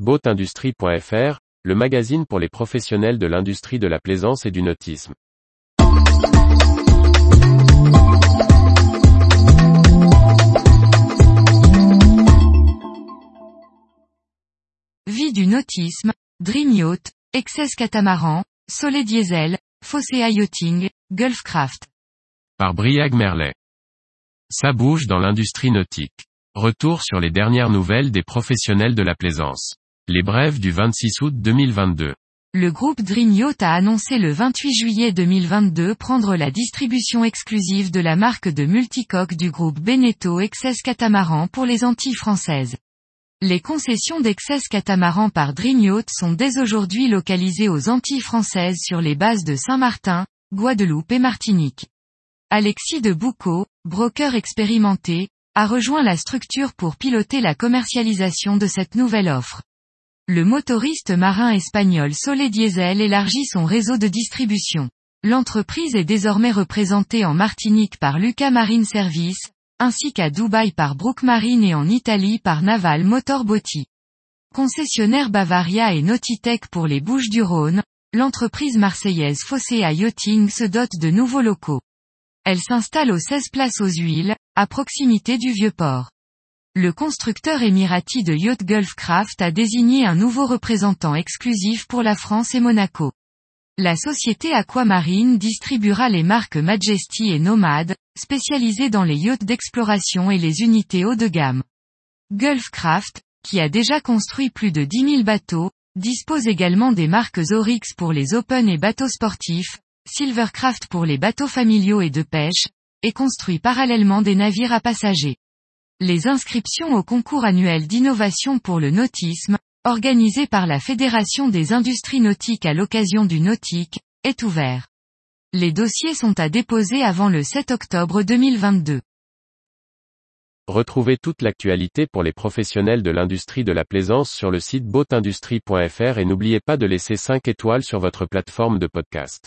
Boatindustrie.fr, le magazine pour les professionnels de l'industrie de la plaisance et du nautisme. Vie du nautisme, Dream Yacht, Excess Catamaran, Soleil Diesel, Fossea Yachting, Gulfcraft. Par Briag Merlet. Ça bouge dans l'industrie nautique. Retour sur les dernières nouvelles des professionnels de la plaisance. Les brèves du 26 août 2022. Le groupe Dream Yacht a annoncé le 28 juillet 2022 prendre la distribution exclusive de la marque de multicoque du groupe Beneteau Excess Catamaran pour les Antilles françaises. Les concessions d'Excess Catamaran par Dream Yacht sont dès aujourd'hui localisées aux Antilles françaises sur les bases de Saint-Martin, Guadeloupe et Martinique. Alexis de Boucault, broker expérimenté, a rejoint la structure pour piloter la commercialisation de cette nouvelle offre. Le motoriste marin espagnol Sole Diesel élargit son réseau de distribution. L'entreprise est désormais représentée en Martinique par Luca Marine Service, ainsi qu'à Dubaï par Brook Marine et en Italie par Naval Motor Botti. Concessionnaire Bavaria et Nautitech pour les Bouches du Rhône, l'entreprise marseillaise Fossea Yachting se dote de nouveaux locaux. Elle s'installe aux 16 places aux huiles, à proximité du vieux port. Le constructeur émirati de Yacht Gulfcraft a désigné un nouveau représentant exclusif pour la France et Monaco. La société Aquamarine distribuera les marques Majesty et Nomad, spécialisées dans les yachts d'exploration et les unités haut de gamme. Gulfcraft, qui a déjà construit plus de 10 000 bateaux, dispose également des marques Oryx pour les open et bateaux sportifs, Silvercraft pour les bateaux familiaux et de pêche, et construit parallèlement des navires à passagers. Les inscriptions au concours annuel d'innovation pour le nautisme, organisé par la Fédération des industries nautiques à l'occasion du nautique, est ouvert. Les dossiers sont à déposer avant le 7 octobre 2022. Retrouvez toute l'actualité pour les professionnels de l'industrie de la plaisance sur le site boatindustrie.fr et n'oubliez pas de laisser 5 étoiles sur votre plateforme de podcast.